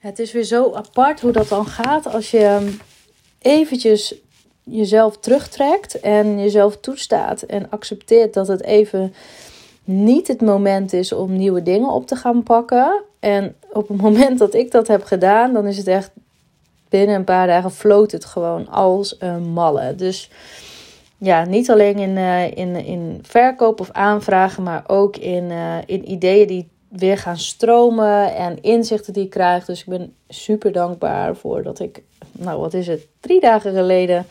Het is weer zo apart hoe dat dan gaat als je eventjes jezelf terugtrekt en jezelf toestaat en accepteert dat het even niet het moment is om nieuwe dingen op te gaan pakken. En op het moment dat ik dat heb gedaan, dan is het echt binnen een paar dagen floot het gewoon als een malle. Dus ja, niet alleen in, uh, in, in verkoop of aanvragen, maar ook in, uh, in ideeën die weer gaan stromen en inzichten die ik krijg. Dus ik ben super dankbaar voor dat ik, nou wat is het, drie dagen geleden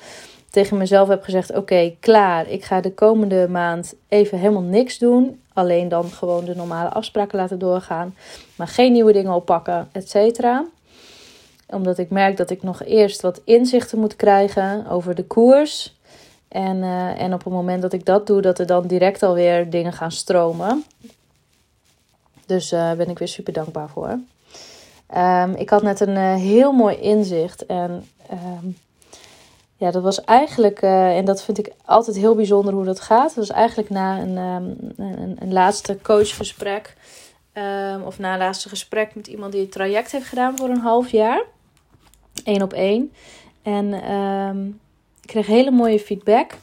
tegen mezelf heb gezegd: Oké, klaar. Ik ga de komende maand even helemaal niks doen. Alleen dan gewoon de normale afspraken laten doorgaan. Maar geen nieuwe dingen oppakken, et cetera. Omdat ik merk dat ik nog eerst wat inzichten moet krijgen over de koers. En, uh, en op het moment dat ik dat doe, dat er dan direct alweer dingen gaan stromen. Dus daar uh, ben ik weer super dankbaar voor. Um, ik had net een uh, heel mooi inzicht. En um, ja, dat was eigenlijk, uh, en dat vind ik altijd heel bijzonder hoe dat gaat. Dat was eigenlijk na een, um, een, een, laatste coachgesprek. of na een laatste gesprek met iemand die het traject heeft gedaan voor een half jaar. Eén op één. En ik kreeg hele mooie feedback.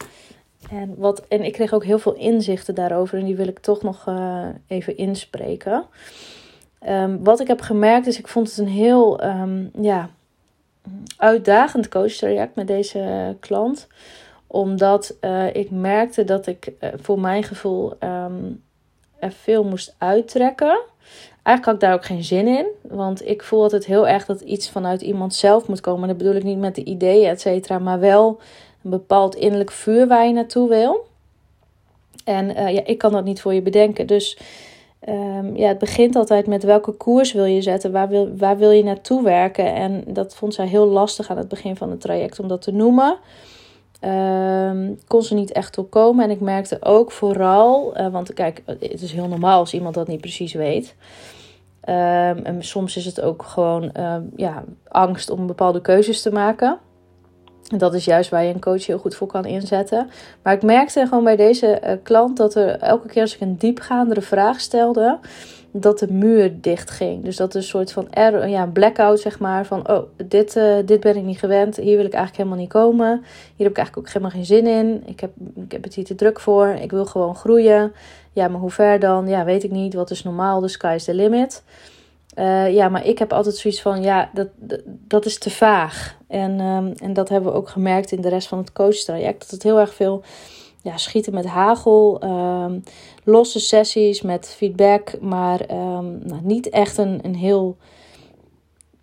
En, wat, en ik kreeg ook heel veel inzichten daarover en die wil ik toch nog uh, even inspreken. Um, wat ik heb gemerkt is, ik vond het een heel um, ja, uitdagend coachtraject met deze klant. Omdat uh, ik merkte dat ik uh, voor mijn gevoel um, er veel moest uittrekken. Eigenlijk had ik daar ook geen zin in. Want ik voel altijd heel erg dat iets vanuit iemand zelf moet komen. En dat bedoel ik niet met de ideeën, et cetera. Maar wel een bepaald innerlijk vuur waar je naartoe wil. En uh, ja, ik kan dat niet voor je bedenken. Dus um, ja, het begint altijd met welke koers wil je zetten, waar wil, waar wil je naartoe werken. En dat vond zij heel lastig aan het begin van het traject om dat te noemen. Um, kon ze niet echt toekomen. En ik merkte ook vooral, uh, want kijk, het is heel normaal als iemand dat niet precies weet. Um, en soms is het ook gewoon ja, angst om bepaalde keuzes te maken. Dat is juist waar je een coach heel goed voor kan inzetten. Maar ik merkte gewoon bij deze uh, klant dat er elke keer als ik een diepgaandere vraag stelde, dat de muur dicht ging. Dus dat een soort van ja, blackout, zeg maar. Van, oh, dit, uh, dit ben ik niet gewend. Hier wil ik eigenlijk helemaal niet komen. Hier heb ik eigenlijk ook helemaal geen zin in. Ik heb, ik heb het hier te druk voor. Ik wil gewoon groeien. Ja, maar hoe ver dan? Ja, weet ik niet. Wat is normaal? De sky is the limit. Uh, ja, maar ik heb altijd zoiets van, ja, dat, dat is te vaag. En, um, en dat hebben we ook gemerkt in de rest van het coachtraject. Dat het heel erg veel ja, schieten met hagel, um, losse sessies met feedback, maar um, nou, niet echt een, een heel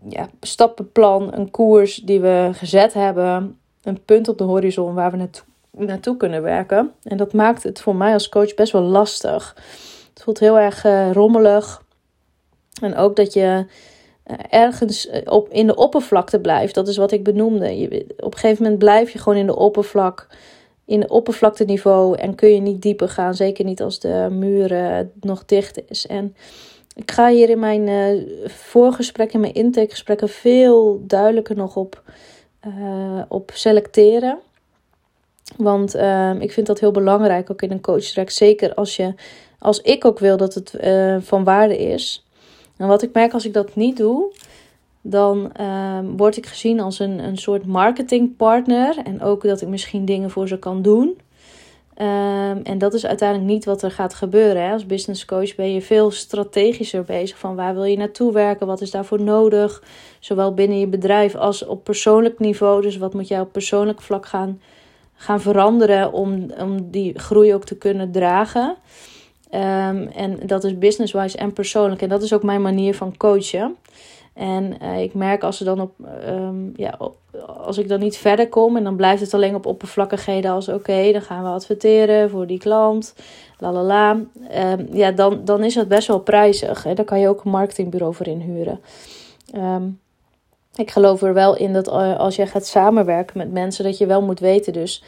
ja, stappenplan, een koers die we gezet hebben. Een punt op de horizon waar we naartoe, naartoe kunnen werken. En dat maakt het voor mij als coach best wel lastig. Het voelt heel erg uh, rommelig. En ook dat je uh, ergens eh, op, in de oppervlakte blijft. Dat is wat ik benoemde. Je, op een gegeven moment blijf je gewoon in de oppervlak. In de oppervlakteniveau. En kun je niet dieper gaan. Zeker niet als de muur nog dicht is. En ik ga hier in mijn uh, voorgesprekken, in mijn intakegesprekken, veel duidelijker nog op, op selecteren. Want uh, ik vind dat heel belangrijk, ook in een coachtrack. Zeker als je, als ik ook wil dat het van waarde is. En wat ik merk als ik dat niet doe, dan um, word ik gezien als een, een soort marketingpartner. En ook dat ik misschien dingen voor ze kan doen. Um, en dat is uiteindelijk niet wat er gaat gebeuren. Hè. Als business coach ben je veel strategischer bezig. Van waar wil je naartoe werken? Wat is daarvoor nodig? Zowel binnen je bedrijf als op persoonlijk niveau. Dus wat moet jij op persoonlijk vlak gaan, gaan veranderen om, om die groei ook te kunnen dragen? Um, en dat is business-wise en persoonlijk. En dat is ook mijn manier van coachen. En uh, ik merk als, er dan op, um, ja, als ik dan niet verder kom en dan blijft het alleen op oppervlakkigheden als oké, dan gaan we adverteren voor die klant, la la. Um, ja, dan, dan is dat best wel prijzig. Hè? Daar kan je ook een marketingbureau voor inhuren. Um, ik geloof er wel in dat uh, als je gaat samenwerken met mensen, dat je wel moet weten dus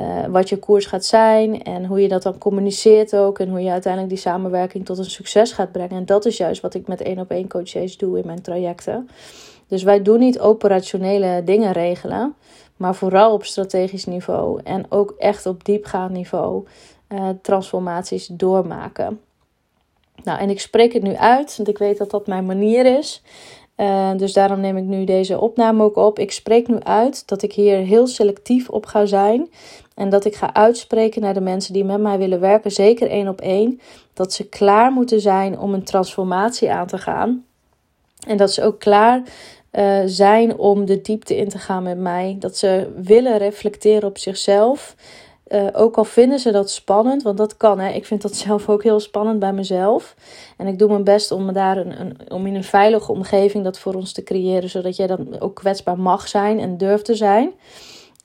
uh, wat je koers gaat zijn en hoe je dat dan communiceert ook en hoe je uiteindelijk die samenwerking tot een succes gaat brengen. En dat is juist wat ik met één op één coaches doe in mijn trajecten. Dus wij doen niet operationele dingen regelen, maar vooral op strategisch niveau en ook echt op diepgaand niveau uh, transformaties doormaken. Nou, en ik spreek het nu uit, want ik weet dat dat mijn manier is. Uh, dus daarom neem ik nu deze opname ook op. Ik spreek nu uit dat ik hier heel selectief op ga zijn. En dat ik ga uitspreken naar de mensen die met mij willen werken, zeker één op één, dat ze klaar moeten zijn om een transformatie aan te gaan. En dat ze ook klaar uh, zijn om de diepte in te gaan met mij. Dat ze willen reflecteren op zichzelf. Uh, ook al vinden ze dat spannend, want dat kan. Hè. Ik vind dat zelf ook heel spannend bij mezelf. En ik doe mijn best om, me daar een, om in een veilige omgeving dat voor ons te creëren, zodat jij dan ook kwetsbaar mag zijn en durft te zijn.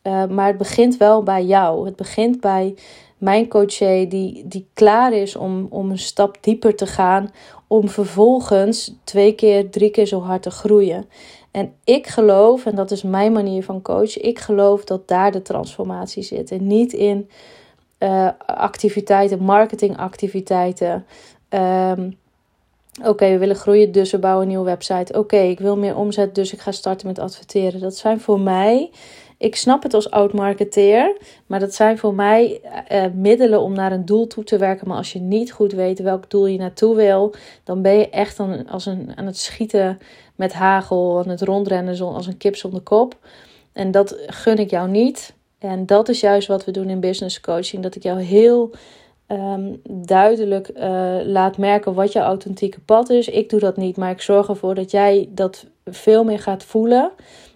Uh, maar het begint wel bij jou. Het begint bij mijn coachee die, die klaar is om, om een stap dieper te gaan. Om vervolgens twee keer, drie keer zo hard te groeien. En ik geloof, en dat is mijn manier van coach, ik geloof dat daar de transformatie zit. En niet in uh, activiteiten, marketingactiviteiten. Um, Oké, we willen groeien, dus we bouwen een nieuwe website. Oké, ik wil meer omzet, dus ik ga starten met adverteren. Dat zijn voor mij ik snap het als oud-marketeer, maar dat zijn voor mij uh, middelen om naar een doel toe te werken. Maar als je niet goed weet welk doel je naartoe wil, dan ben je echt dan als een, aan het schieten met hagel, aan het rondrennen als een kip zonder kop. En dat gun ik jou niet. En dat is juist wat we doen in business coaching. Dat ik jou heel um, duidelijk uh, laat merken wat jouw authentieke pad is. Ik doe dat niet, maar ik zorg ervoor dat jij dat veel meer gaat voelen.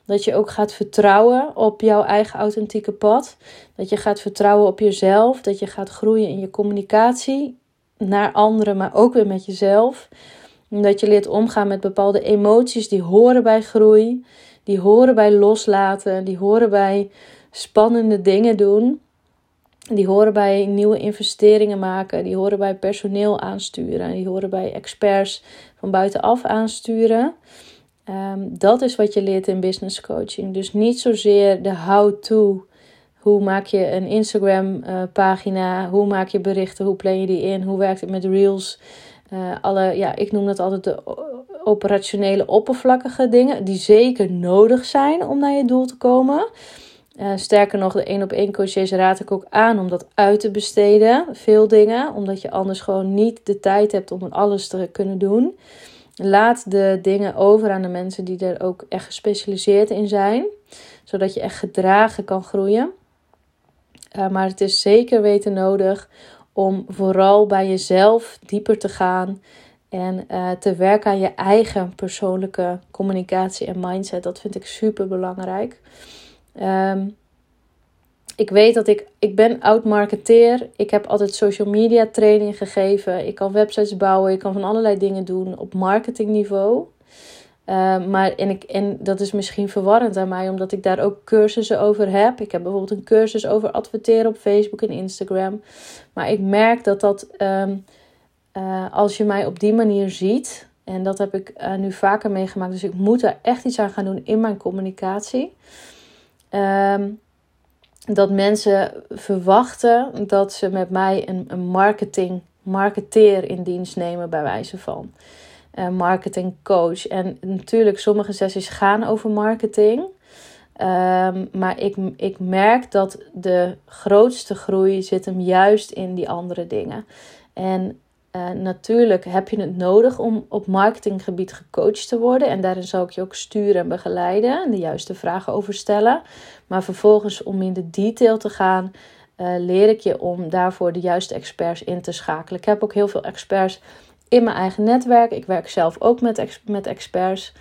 Dat je ook gaat vertrouwen op jouw eigen authentieke pad. Dat je gaat vertrouwen op jezelf. Dat je gaat groeien in je communicatie naar anderen, maar ook weer met jezelf. Dat je leert omgaan met bepaalde emoties die horen bij groei. Die horen bij loslaten. Die horen bij spannende dingen doen. Die horen bij nieuwe investeringen maken. Die horen bij personeel aansturen. Die horen bij experts van buitenaf aansturen. Ehm, dat is wat je leert in business coaching. Dus niet zozeer de how-to. Hoe maak je een Instagram uh, pagina? Hoe maak je berichten? Hoe plan je die in? Hoe werkt het met reels? Uh, alle, ja, ik noem dat altijd de operationele oppervlakkige dingen. Die zeker nodig zijn om naar je doel te komen. Uh, sterker nog, de één op één coaches raad ik ook aan om dat uit te besteden. Veel dingen. Omdat je anders gewoon niet de tijd hebt om alles te kunnen doen. Laat de dingen over aan de mensen die er ook echt gespecialiseerd in zijn, zodat je echt gedragen kan groeien. Uh, maar het is zeker weten nodig om vooral bij jezelf dieper te gaan en uh, te werken aan je eigen persoonlijke communicatie en mindset. Dat vind ik super belangrijk. Um, ik weet dat ik, ik ben oud-marketeer. Ik heb altijd social media training gegeven. Ik kan websites bouwen. Ik kan van allerlei dingen doen op marketingniveau. Uh, maar en, ik, en dat is misschien verwarrend aan mij, omdat ik daar ook cursussen over heb. Ik heb bijvoorbeeld een cursus over adverteren op Facebook en Instagram. Maar ik merk dat dat, um, uh, als je mij op die manier ziet, en dat heb ik uh, nu vaker meegemaakt, dus ik moet er echt iets aan gaan doen in mijn communicatie. Um, dat mensen verwachten dat ze met mij een, een marketing, marketeer in dienst nemen, bij wijze van. Een marketingcoach. En natuurlijk, sommige sessies gaan over marketing. Um, maar ik, ik merk dat de grootste groei zit hem juist in die andere dingen. En uh, natuurlijk heb je het nodig om op marketinggebied gecoacht te worden. En daarin zal ik je ook sturen en begeleiden en de juiste vragen over stellen. Maar vervolgens om in de detail te gaan, uh, leer ik je om daarvoor de juiste experts in te schakelen. Ik heb ook heel veel experts in mijn eigen netwerk. Ik werk zelf ook met, ex met experts.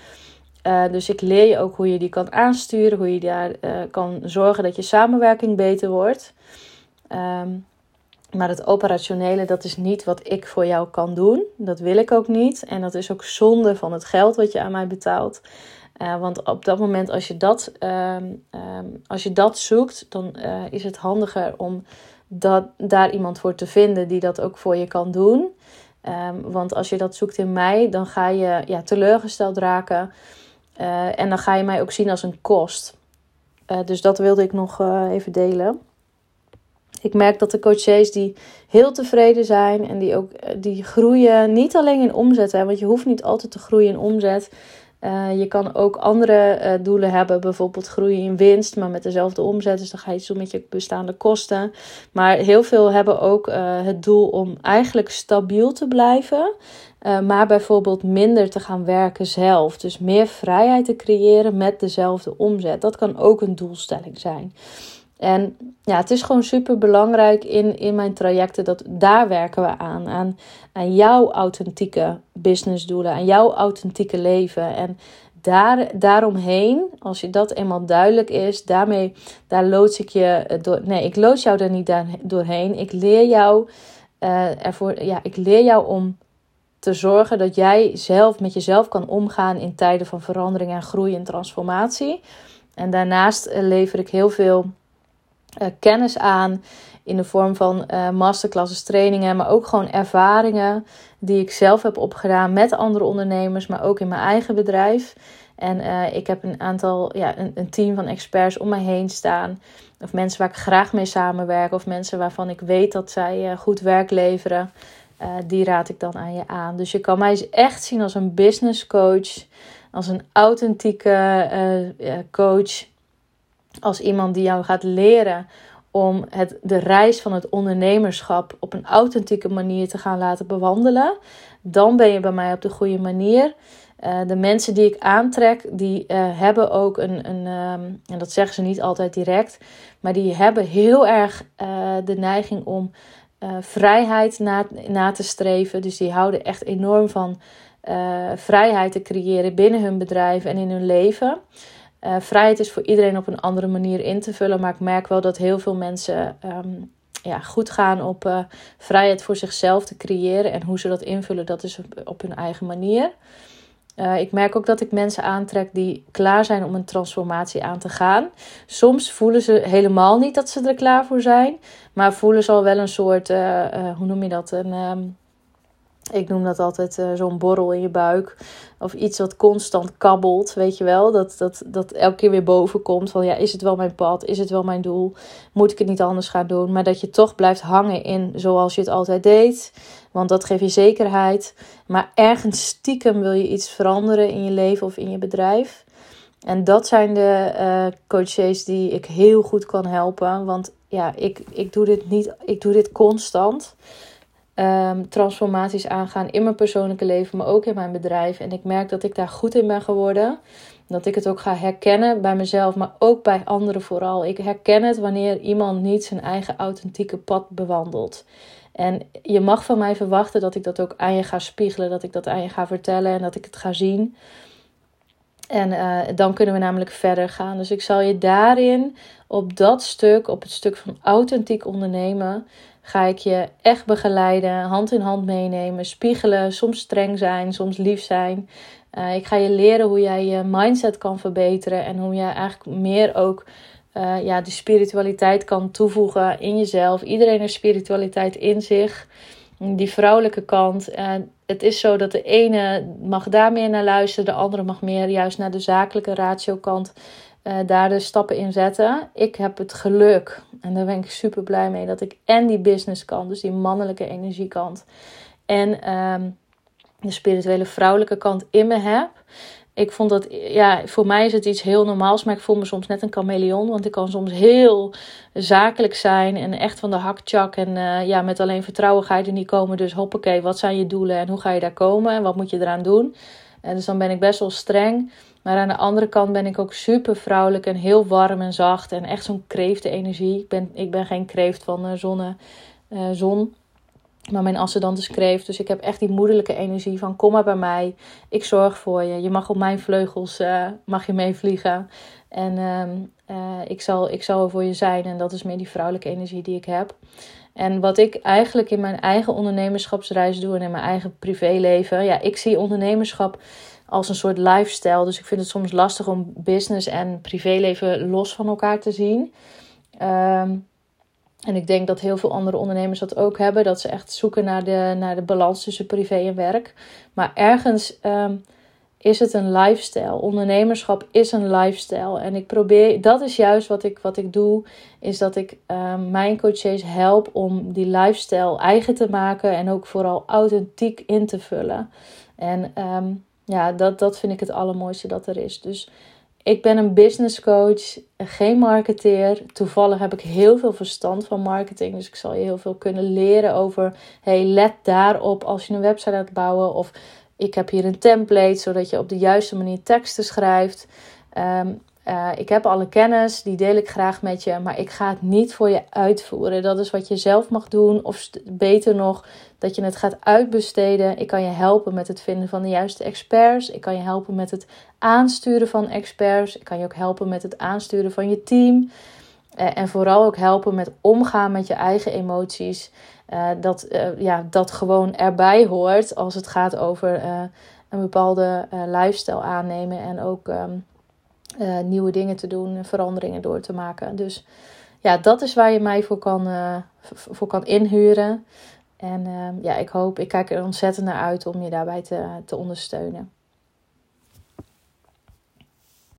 Uh, dus ik leer je ook hoe je die kan aansturen, hoe je daar kan zorgen dat je samenwerking beter wordt. Um, maar het operationele, dat is niet wat ik voor jou kan doen. Dat wil ik ook niet. En dat is ook zonde van het geld wat je aan mij betaalt. Uh, want op dat moment, als je dat, uh, als je dat zoekt, dan is het handiger om dat, daar iemand voor te vinden die dat ook voor je kan doen. Um, want als je dat zoekt in mij, dan ga je ja, teleurgesteld raken. Uh, en dan ga je mij ook zien als een kost. dus dat wilde ik nog even delen. Ik merk dat de coaches die heel tevreden zijn en die ook eh, die groeien niet alleen in omzet, hè, want je hoeft niet altijd te groeien in omzet. Uh, je kan ook andere uh, doelen hebben, bijvoorbeeld groeien in winst, maar met dezelfde omzet. Dus dan ga je doen met je bestaande kosten. Maar heel veel hebben ook uh, het doel om eigenlijk stabiel te blijven. Maar bijvoorbeeld minder te gaan werken zelf. Dus meer vrijheid te creëren met dezelfde omzet. Dat kan ook een doelstelling zijn. En ja, het is gewoon super belangrijk in, in mijn trajecten dat daar werken we aan. Aan, aan jouw authentieke businessdoelen, aan jouw authentieke leven. En daar, daaromheen, als je dat eenmaal duidelijk is, daarmee, daar loods ik je door. Nee, ik loods jou er niet doorheen. Ik leer jou uh, ervoor, ja, ik leer jou om te zorgen dat jij zelf met jezelf kan omgaan in tijden van verandering en groei en transformatie. En daarnaast uh, lever ik heel veel uh, kennis aan in de vorm van uh, masterclasses, trainingen, maar ook gewoon ervaringen die ik zelf heb opgedaan met andere ondernemers, maar ook in mijn eigen bedrijf. En uh, ik heb een aantal, ja, een, een, team van experts om mij heen staan. Of mensen waar ik graag mee samenwerk, of mensen waarvan ik weet dat zij goed werk leveren. die raad ik dan aan je aan. Dus je kan mij echt zien als een business coach, als een authentieke coach als iemand die jou gaat leren om het, de reis van het ondernemerschap op een authentieke manier te gaan laten bewandelen, dan ben je bij mij op de goede manier. Uh, de mensen die ik aantrek, die uh, hebben ook een, een um, en dat zeggen ze niet altijd direct, maar die hebben heel erg uh, de neiging om vrijheid na, na te streven. Dus die houden echt enorm van vrijheid te creëren binnen hun bedrijf en in hun leven. Uh, vrijheid is voor iedereen op een andere manier in te vullen. Maar ik merk wel dat heel veel mensen um, ja, goed gaan op uh, vrijheid voor zichzelf te creëren. En hoe ze dat invullen, dat is op, hun eigen manier. Uh, ik merk ook dat ik mensen aantrek die klaar zijn om een transformatie aan te gaan. Soms voelen ze helemaal niet dat ze er klaar voor zijn. Maar voelen ze al wel een soort, hoe noem je dat? Een. Um, ik noem dat altijd uh, zo'n borrel in je buik. Of iets wat constant kabbelt, weet je wel. Dat, dat, dat elke keer weer boven komt van ja, is het wel mijn pad? Is het wel mijn doel? Moet ik het niet anders gaan doen? Maar dat je toch blijft hangen in zoals je het altijd deed. Want dat geeft je zekerheid. Maar ergens stiekem wil je iets veranderen in je leven of in je bedrijf. En dat zijn de uh, coaches die ik heel goed kan helpen. Want ja, ik, ik doe dit niet, ik doe dit constant um, transformaties aangaan in mijn persoonlijke leven, maar ook in mijn bedrijf. En ik merk dat ik daar goed in ben geworden. Dat ik het ook ga herkennen bij mezelf, maar ook bij anderen vooral. Ik herken het wanneer iemand niet zijn eigen authentieke pad bewandelt. En je mag van mij verwachten dat ik dat ook aan je ga spiegelen, dat ik dat aan je ga vertellen en dat ik het ga zien. En uh, dan kunnen we namelijk verder gaan. Dus ik zal je daarin, op dat stuk, op het stuk van authentiek ondernemen, ga ik je echt begeleiden, hand in hand meenemen, spiegelen, soms streng zijn, soms lief zijn. Uh, ik ga je leren hoe jij je mindset kan verbeteren en hoe je eigenlijk meer ook uh, ja, de spiritualiteit kan toevoegen in jezelf. Iedereen heeft spiritualiteit in zich. Die vrouwelijke kant. Uh, het is zo dat de ene mag daar meer naar luisteren, de andere mag meer juist naar de zakelijke ratio kant uh, daar de stappen in zetten. Ik heb het geluk, en daar ben ik super blij mee, dat ik en die business kant, dus die mannelijke energiekant, en um, de spirituele vrouwelijke kant in me heb. Ik vond dat, ja, voor mij is het iets heel normaals, maar ik voel me soms net een chameleon. Want ik kan soms heel zakelijk zijn en echt van de hakchak. En uh, ja, met alleen vertrouwen ga er niet komen. Dus hoppakee, wat zijn je doelen en hoe ga je daar komen en wat moet je eraan doen? En dus dan ben ik best wel streng. Maar aan de andere kant ben ik ook super vrouwelijk en heel warm en zacht. En echt zo'n kreeftenenergie. Ik ben, ik ben geen kreeft van uh, zonne, uh, zon. Maar mijn ascendant is. Dus ik heb echt die moederlijke energie van kom maar bij mij. Ik zorg voor je. Je mag op mijn vleugels uh, mag je meevliegen. En uh, ik, zal, ik zal er voor je zijn. En dat is meer die vrouwelijke energie die ik heb. En wat ik eigenlijk in mijn eigen ondernemerschapsreis doe en in mijn eigen privéleven. Ja, ik zie ondernemerschap als een soort lifestyle. Dus ik vind het soms lastig om business en privéleven los van elkaar te zien. Um, en ik denk dat heel veel andere ondernemers dat ook hebben. Dat ze echt zoeken naar de, naar de balans tussen privé en werk. Maar ergens um, is het een lifestyle. Ondernemerschap is een lifestyle. En ik probeer, dat is juist wat ik, wat ik doe. Is dat ik um, mijn coaches help om die lifestyle eigen te maken. En ook vooral authentiek in te vullen. En um, ja, dat, dat vind ik het allermooiste dat er is. Dus ik ben een business coach, geen marketeer. Toevallig heb ik heel veel verstand van marketing. Dus ik zal je heel veel kunnen leren over. Hey, let daarop als je een website gaat bouwen. Of ik heb hier een template zodat je op de juiste manier teksten schrijft. Ehm, eh, ik heb alle kennis, die deel ik graag met je, maar ik ga het niet voor je uitvoeren. Dat is wat je zelf mag doen, of beter nog, dat je het gaat uitbesteden. Ik kan je helpen met het vinden van de juiste experts. Ik kan je helpen met het aansturen van experts. Ik kan je ook helpen met het aansturen van je team. Uh, en vooral ook helpen met omgaan met je eigen emoties. Uh, dat, ja, dat gewoon erbij hoort als het gaat over een bepaalde lifestyle aannemen en ook. Uh, nieuwe dingen te doen, veranderingen door te maken. Dus ja, dat is waar je mij voor kan, voor kan inhuren. En uh, ja, ik hoop, ik kijk er ontzettend naar uit om je daarbij te, te ondersteunen.